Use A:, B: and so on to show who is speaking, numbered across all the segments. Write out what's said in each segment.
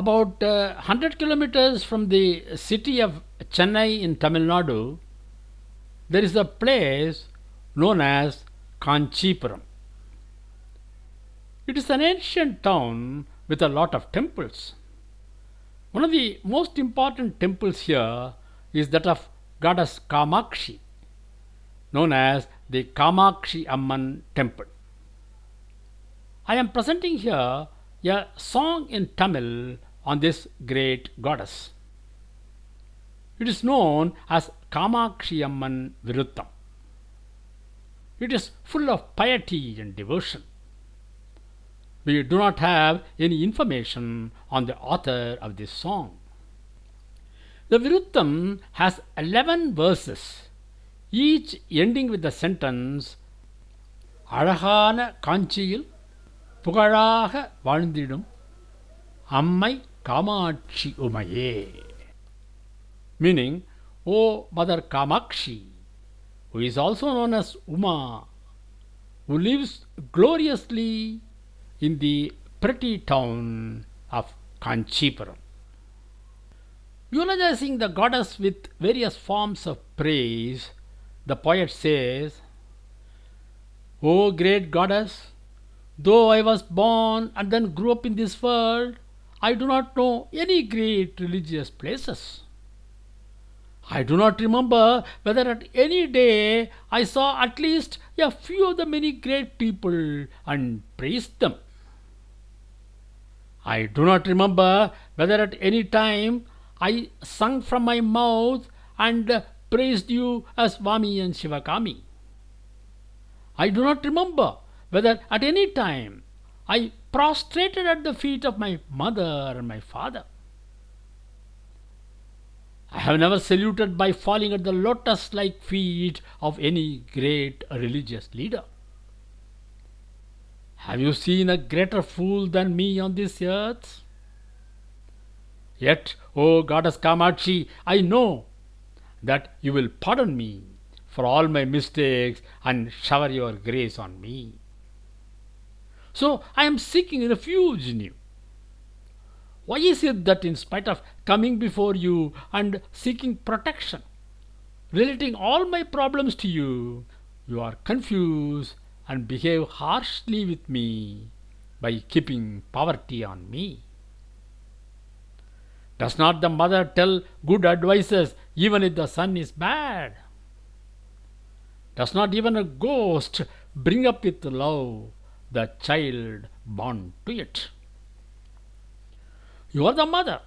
A: About uh, 100 kilometers from the city of Chennai in Tamil Nadu, there is a place known as Kanchipuram. It is an ancient town with a lot of temples. One of the most important temples here is that of goddess Kamakshi, known as the Kamakshi Amman temple. I am presenting here a song in Tamil on this great goddess. It is known as Kamakshi Amman Viruttam. It is full of piety and devotion. We do not have any information on the author of this song. The Viruttam has 11 verses, each ending with the sentence அழகான காஞ்சியில் புகழாக வாழ்ந்திடும் அம்மை Kamachi Umaye, meaning, O Mother Kamakshi, who is also known as Uma, who lives gloriously in the pretty town of Kanchipuram. Eulogizing the goddess with various forms of praise, the poet says, O great goddess, though I was born and then grew up in this world, I do not know any great religious places. I do not remember whether at any day I saw at least a few of the many great people and praised them. I do not remember whether at any time I sung from my mouth and praised you as Vami and Shivakami. I do not remember whether at any time I prostrated at the feet of my mother and my father. I have never saluted by falling at the lotus like feet of any great religious leader. Have you seen a greater fool than me on this earth? Yet, O Goddess Kamachi, I know that you will pardon me for all my mistakes and shower your grace on me. So I am seeking refuge in you. Why is it that, in spite of coming before you and seeking protection, relating all my problems to you, you are confused and behave harshly with me by keeping poverty on me? Does not the mother tell good advices even if the son is bad? Does not even a ghost bring up with love the child born to it. You are the mother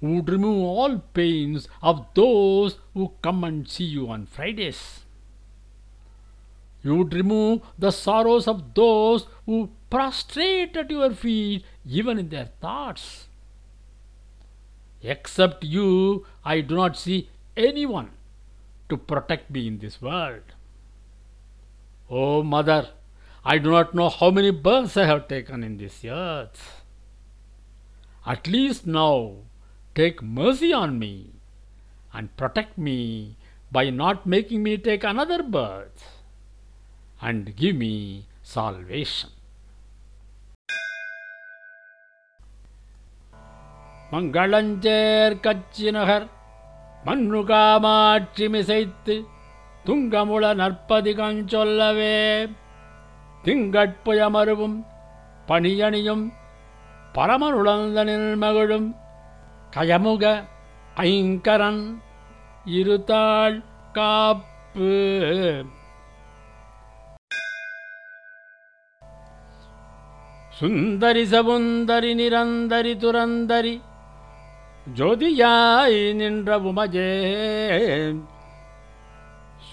A: who would remove all pains of those who come and see you on Fridays. You would remove the sorrows of those who prostrate at your feet, even in their thoughts. Except you, I do not see anyone to protect me in this world. O oh, mother, I do not know how many births I have taken in this earth. At least now take mercy on me and protect me by not making me take another birth and give me salvation. மங்களஞ்சேர் கச்சி நகர் மண்ணு காமாட்சி மிசைத்து துங்கமுள நற்பதிகம் சொல்லவே திங்கட்புயமருவும் பணியணியும் பரமனுழந்தனில் மகிழும் கயமுக ஐங்கரன் இருத்தாள் காப்பு சுந்தரி சவுந்தரி நிரந்தரி துரந்தரி ஜோதியாய் நின்ற உமஜே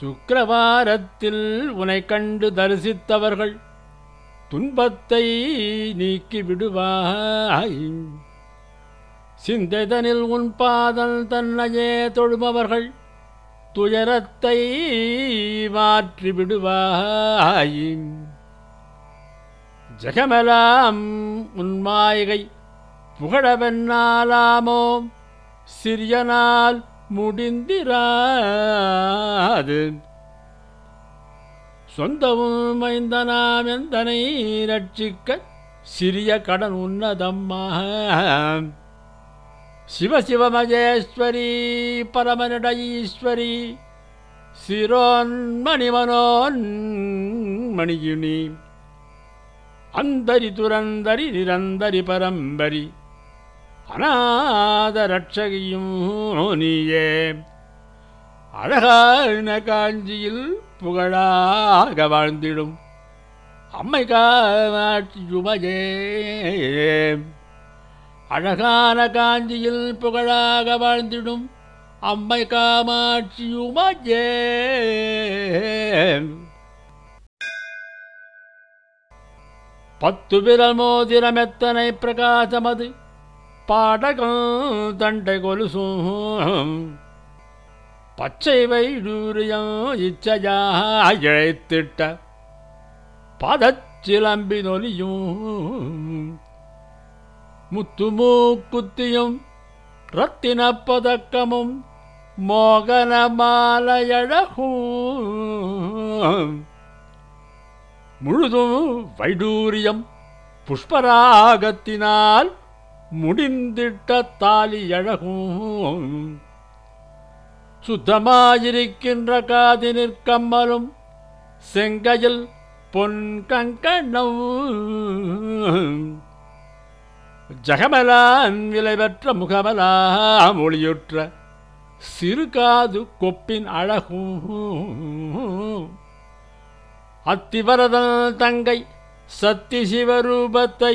A: சுக்கிரவாரத்தில் உனை கண்டு தரிசித்தவர்கள் துன்பத்தை நீக்கி விடுவாய் சிந்தைதனில் உன் பாதல் தன்னையே தொழுபவர்கள் துயரத்தை மாற்றி விடுவாய் ஜெகமெலாம் உன் மாயகை புகழவென்னாலாமோ? சிறியனால் முடிந்திராது. சொந்தமும் மைந்தனாம் எந்தனை ரட்சிக்க சிறிய கடன் உன்னதம்மா சிவசிவமஜேஸ்வரி பரமனிட ஈஸ்வரி சிரோன்மணிமனோன்மணியுனி அந்தரி துரந்தரி நிரந்தரி பரம்பரி. அநாத ரட்சகையும் நீயே. அழகான காஞ்சியில் புகழாக வாழ்ந்திடும். அம்மை காமாட்சியுமையே அழகான காஞ்சியில் புகழாக வாழ்ந்திடும் அம்மை காமாட்சியுமையே பத்து விரல் மோதிரம் எத்தனை பிரகாசமது பாடகம் தண்டை கொலுசும் பச்சை வைடூரியம் இச்சையா இழைத்திட்ட பதச்சிலம்பி நொலியும். முத்துமூக்குத்தியும் ரத்தின பதக்கமும் மோகன மாலையழகும். முழுதும் வைடூரியம் புஷ்பராகத்தினால் முடிந்திட்ட தாலியழகும் சுத்தமாயிருக்கின்ற காதினிற் கம்மலும் செங்கையில் பொன் கங்கணம். ஜகமலான் விலை பெற்ற முகமலாம் ஒளியுற்ற சிறுகாது கொப்பின் அழகும். அத்திவரதன் தங்கை சத்தி சிவரூபத்தை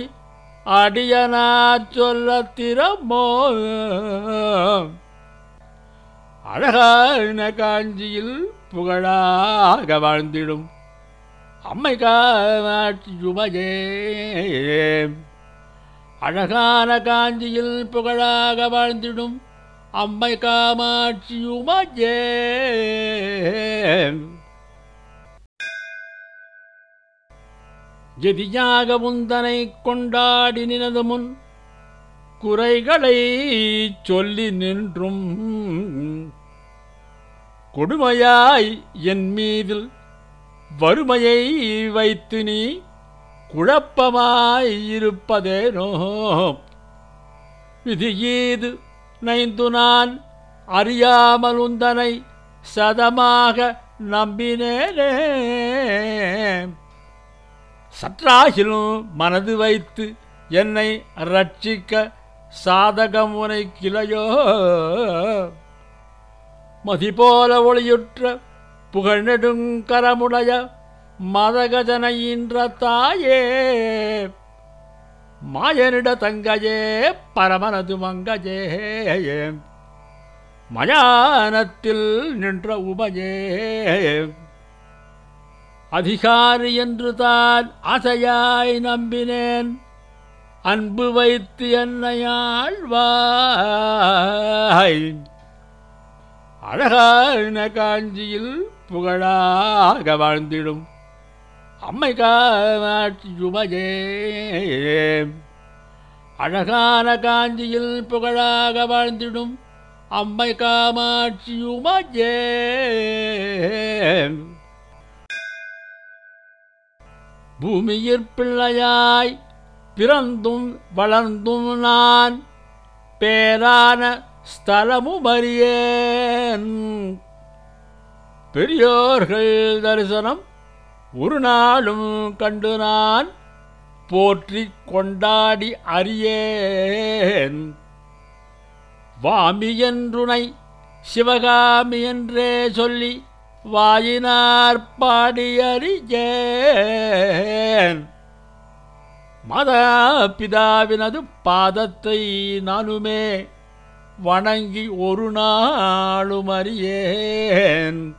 A: அடியனா சொல்ல திறமோ அழகான காஞ்சியில் புகழாக வாழ்ந்திடும். அம்மை சுபஜே அழகான காஞ்சியில் புகழாக வாழ்ந்திடும். அம்மை காமாட்சியுமஜே எதியாக முந்தனை கொண்டாடி நினது முன் குறைகளை சொல்லி நின்றும். கொடுமையாய் என் மீதில் வறுமையை வைத்து நீ குழப்பமாய் இருப்பதேனோ? விதியீது நைந்து நான் அறியாமல் உந்தனை சதமாக நம்பினேனே. சற்றாகிலும் மனது வைத்து என்னை ரட்சிக்க சாதகமுனை கிளையோ மதிபோல ஒளியுற்ற புகழ்நெடுங்கரமுடைய மதகஜனையின்ற தாயே மாயனிட தங்கையே பரமனது மங்கையே மயானத்தில் நின்ற உமையே. அதிகாரி என்று தான் ஆசையாய் நம்பினேன். அன்பு வைத்து என்னை ஆழ்வாய் அழகான காஞ்சியில் புகழாக வாழ்ந்திடும். அம்மை காமாட்சியுமையே அழகான காஞ்சியில் புகழாக வாழ்ந்திடும். அம்மை காமாட்சியுமையே பூமியிற் பிள்ளையாய் பிறந்தும் வளர்ந்தும் நான் பேரான ஸ்தலமுமறியேன். பெரியோர்கள் தரிசனம் ஒரு நாளும் கண்டு நான் போற்றி கொண்டாடி அறியேன். வாமி என்றுனை சிவகாமி என்றே சொல்லி வாயினார் பாடியறிஜேன் மதா பிதாவினது பாதத்தை நானுமே வணங்கி ஒரு நாளும் அறியேன்.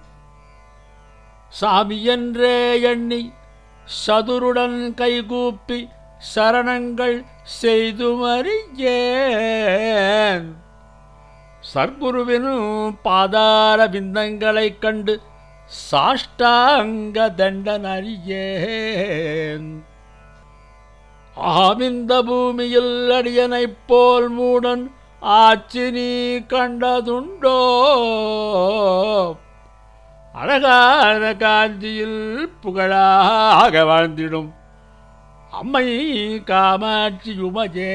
A: சாமி என்றே எண்ணி சதுருடன் கைகூப்பி சரணங்கள் செய்து அறியேன். சர்க்குருவினும் பாதார விந்தங்களைக் கண்டு சாஷ்டாங்க தண்டன் ஆமிந்த பூமியில் அடியனைப் போல் மூடன் ஆட்சி நீ கண்டதுண்டோ? அழகான காஞ்சியில் புகழாக வாழ்ந்திடும் அம்மை காமாட்சி உமஜே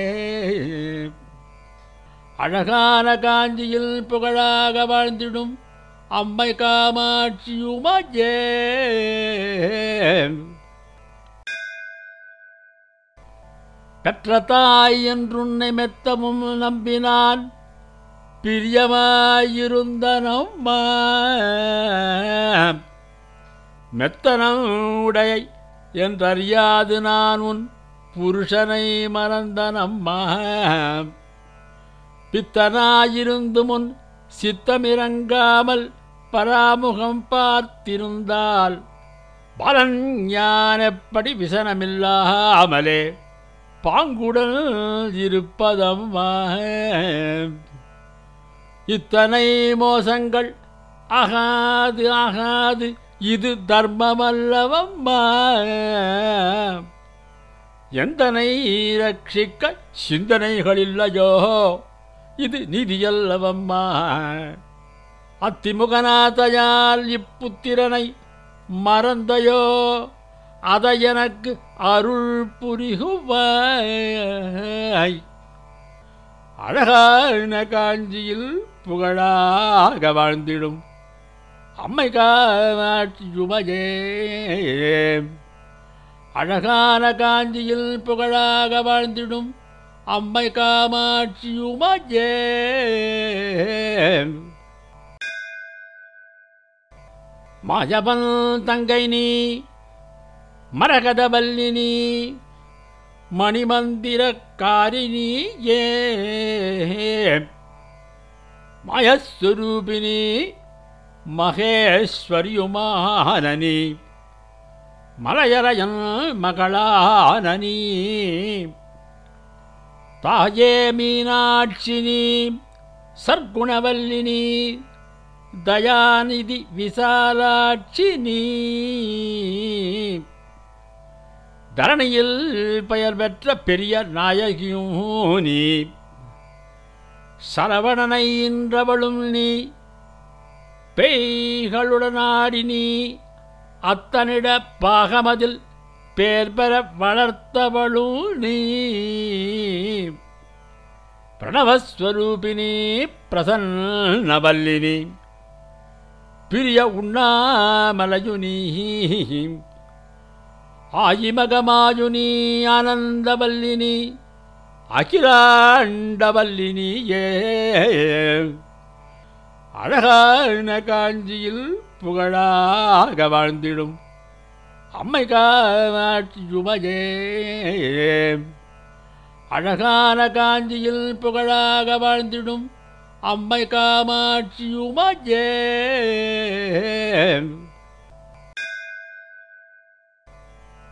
A: அழகான காஞ்சியில் புகழாக வாழ்ந்திடும் அம்மை காமாட்சியுமாஜே பெற்ற தாய் என்றுன்னை மெத்தமும் நம்பினான். பிரியமாயிருந்த நம்ம. மெத்தனம் உடைய என்றறியாது நான் உன் புருஷனை மறந்த நம்மா. பித்தனாயிருந்து முன் சித்தமிறங்காமல் பராமுகம் பார்த்திருந்தால் பலன் ஞானப்படி விசனமில்லாமலே பாங்குடன் இருப்பதமாக இத்தனை மோசங்கள் ஆகாது ஆகாது இது தர்மமல்லவம்மா. எந்தனை ரட்சிக்க சிந்தனைகள் இல்லையோ இது நிதியல்லவம்மா. அத்திமுகநாதையால் இப்புத்திரனை மறந்தையோ? அதை எனக்கு அருள் புரிகுவாய். அழகான காஞ்சியில் புகழாக வாழ்ந்திடும் அம்மை காமாட்சியுமையே அழகான காஞ்சியில் புகழாக வாழ்ந்திடும் அம்மை காமாட்சியுமையே மாயவன் தங்கை நீ மரகதவல்லினி மணிமந்திரக்காரிணி ஏ மயஸ்வரூபிணி மகேஸ்வரியுமானனி மலையரையன் மகளானனி தாயே மீனாட்சினி சர்க்குணவல்லினி தயாநிதி நீ. தரணியில் பெயர் பெற்ற பெரிய நாயகியும் நீ. சரவணனை இன்றவளும் நீ. பெய்களுடனாடி நீ. அத்தனிட பாகமதில் பேர் பெற வளர்த்தவளும் நீ. பிரணவஸ்வரூபிணி பிரசன்னவல்லினி. பிரிய உண்ணாமலயுனி ஆயிமகமாயுனி ஆனந்தவல்லினி அகிலாண்டவல்லினி ஏ. அழகான காஞ்சியில் புகழாக வாழ்ந்திடும் அம்மை காமாட்சியுமையே அழகான காஞ்சியில் புகழாக வாழ்ந்திடும் அம்மை காமாட்சியுமஜே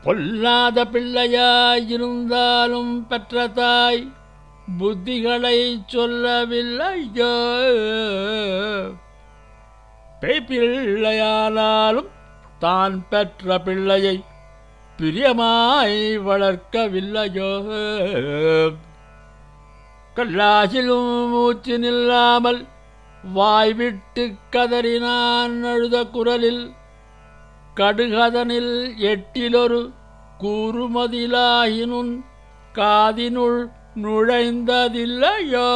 A: பொல்லாத பிள்ளையாயிருந்தாலும் பெற்ற தாய் புத்திகளை சொல்லவில்லையோ? பேய்பிள்ளையானாலும் தான் பெற்ற பிள்ளையை பிரியமாய் வளர்க்கவில்லையோ? கல்லாசிலும் மூச்சு நில்லாமல் வாய்விட்டு கதறினான் அழுத குரலில் கடுகதனில் எட்டிலொரு கூறுமதிலாயினுன் காதினுள் நுழைந்ததில்லையோ?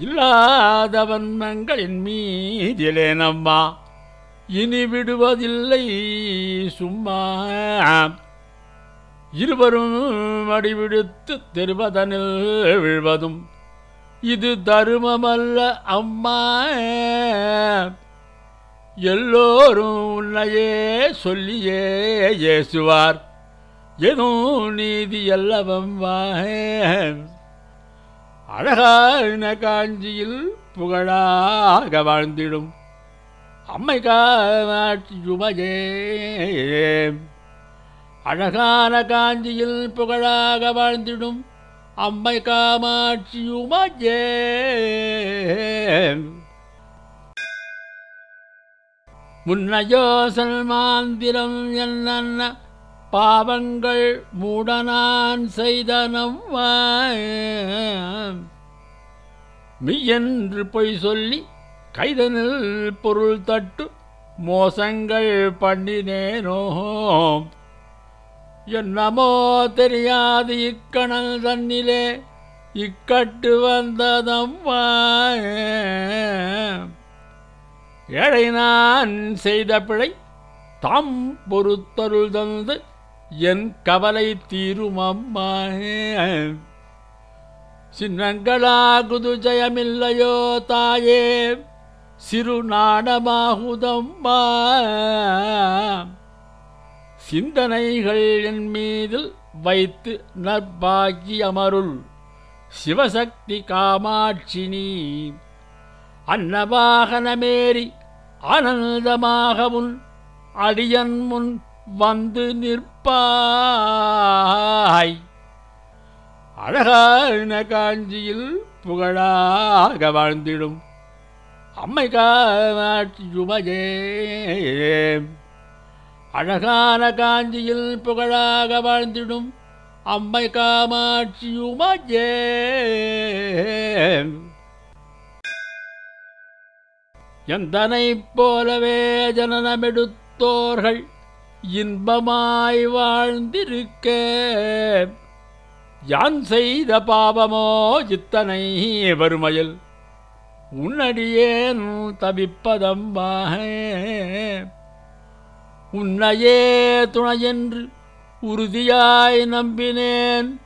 A: இல்லாதவன் மங்களின் மீதிலே நம்மா இனி விடுவதில்லை சும்மா. இருவரும் அடிவிடுத்து தெருவதனில் விழ்வதும். இது தருமமல்ல அம்மா. எல்லோரும் உன்னையே சொல்லியே ஏசுவார். எதுவும் நீதி அல்லவம்மா அழகான காஞ்சியில் புகழாக வாழ்ந்திடும். அம்மை காமாட்சியுமையே அழகான காஞ்சியில் புகழாக வாழ்ந்திடும் அம்மை காமாட்சியுமையே முன்னையோ சல்மாந்திரம் என்னென்ன பாவங்கள் மூடனான் செய்தனம் மெய்யென்று பொய் சொல்லி கைதனில் பொருள் தட்டு மோசங்கள் பண்ணினேனோ? என்னமோ தெரியாது இக்கணல் தன்னிலே. இக்கட்டு வந்ததம்மா ஏழை நான் செய்த பிழை தாம் பொறுத்தருள் தந்து என் கவலை தீரும் அம்மா. சின்னங்களாகுது ஜெயமில்லையோ தாயே. சிறு நாடமாகுதம்மா. சிந்தனைகள் என் மீதில் வைத்து நற்பாகி அமருள் சிவசக்தி காமாட்சினி அன்னவாகனமேறி ஆனந்தமாக முன் அடியன் முன் வந்து நிற்பாய். அழகான காஞ்சியில் புகழாக வாழ்ந்திடும். அம்மை காமாட்சியுமையே அழகான காஞ்சியில் புகழாக வாழ்ந்திடும் அம்மை காமாட்சியுமையே எந்தனை போலவே ஜனனமெடுத்தோர்கள் இன்பமாய் வாழ்ந்திருக்க. யான் செய்த பாவமோ இத்தனை வறுமையில் உன்னடியேன் தவிப்பதம்பாக உன்னையே துணையென்று உறுதியாய் நம்பினேன்.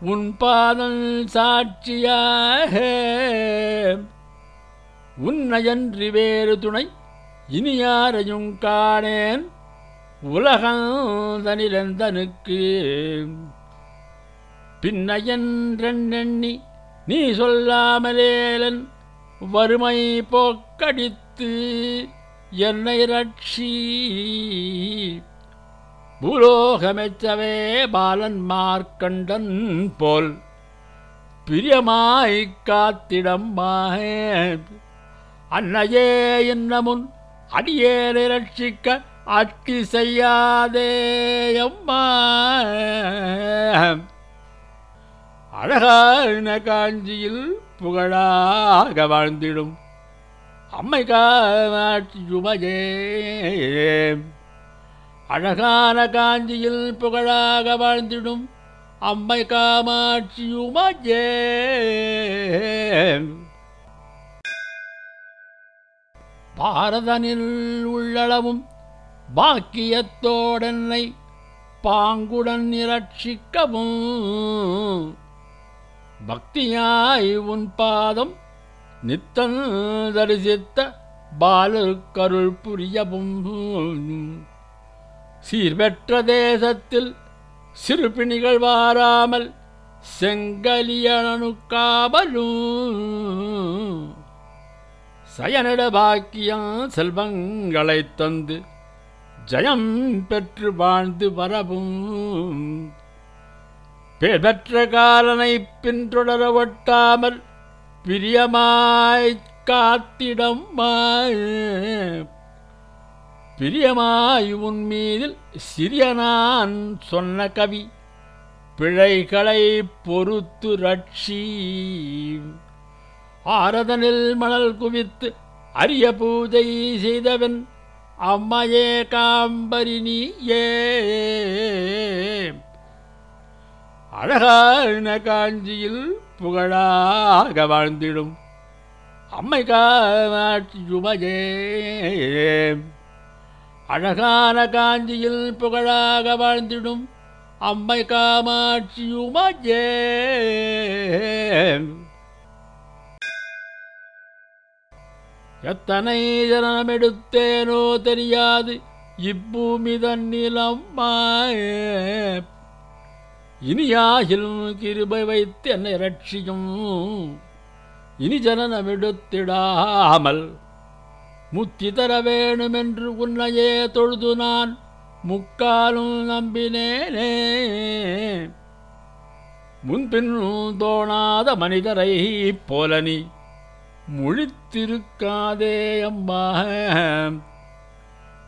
A: உன் பாதல் சாட்சியாக உன்னையன்றி வேறு துணை இனி யாரையும் காணேன். உலகந்தனிலந்தனுக்கு பின்னையன்றெண்ணி நீ சொல்லாமலேலன் வறுமை போக்கடித்து என்னை ரட்சி. பூலோகமெச்சவே பாலன் மார்க்கண்டன் போல் பிரியமாய் காத்திடம்மாக அன்னையே இன்னமுன் அடியேனை ரட்சிக்க அட்டி செய்யாதேயம்மா அழகான காஞ்சியில் புகழாக வாழ்ந்திடும் அம்மை காமாட்சியுமையே அழகான காஞ்சியில் புகழாக வாழ்ந்திடும் அம்மை காமாட்சியுமையே பாரதனில் உள்ளளவும் பாக்கியத்தோடென்னை பாங்குடன் இரட்சிக்கவும். பக்தியாய் உன் பாதம் நித்தம் தரிசித்த பாலருக்கருள் புரியவும் சீர்பெற்ற தேசத்தில் சிறுபிணிகள் வாராமல் செங்கலியனுக்காமலும் சயனிட பாக்கியம் செல்வங்களைத் தந்து ஜயம் பெற்று வாழ்ந்து வரவும். பேர் பெற்ற காலனை பின்தொடர ஒட்டாமல் பிரியமாய் காத்திடம்மாய் பிரியமாய் உன் மீதில் சிறிய நான் சொன்ன கவி பிழைகளை பொறுத்து ரட்சி. ஆரதனில் மணல் குவித்து அரிய பூஜை செய்தவன் அம்மையே காம்பரினியே அழகான காஞ்சியில் புகழாக வாழ்ந்திடும். அம்மை காமாட்சியுமையே அழகான காஞ்சியில் புகழாக வாழ்ந்திடும் அம்மை காமாட்சியுமையே எத்தனை ஜனமெடுத்தேனோ தெரியாது. இப்பூமி தன்னிலம்மா இனியாகிலும் கிருபை வைத்து என்னை ரட்சியும் இனி ஜனனமிடுத்திடாமல் முத்தி தர வேணுமென்று உன்னையே தொழுது நான் முக்காலும் நம்பினேனே. முன்பின் தோணாத மனிதரை போல நீ முழித்திருக்காதே அம்மா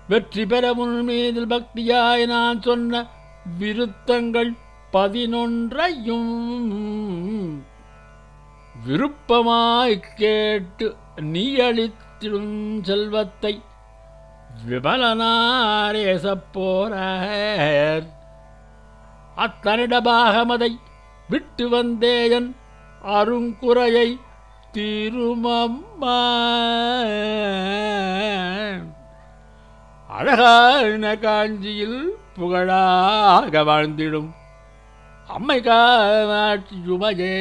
A: வெற்றி பெற உன் மீதில் பக்தியாய் நான் சொன்ன விருத்தங்கள் பதினொன்றையும் விருப்பமாய் கேட்டு நீயளித்திடும் செல்வத்தை விமலனாரேசப் அத்தனிடபாகமதை விட்டு வந்தேயன் அருங்குறையை திருமம்மா. அழகான காஞ்சியில் புகழாக வாழ்ந்திடும் அம்மை காமாட்சி உமையே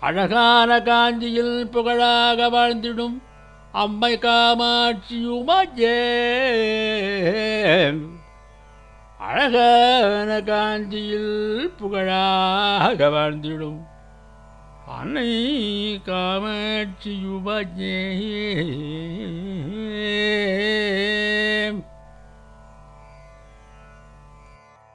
A: அழகான காஞ்சியில் புகழாக வாழ்ந்திடும் அம்மை காமாட்சி அழகான காஞ்சியில் புகழாக வாழ்ந்திடும் அன்னை காமாட்சி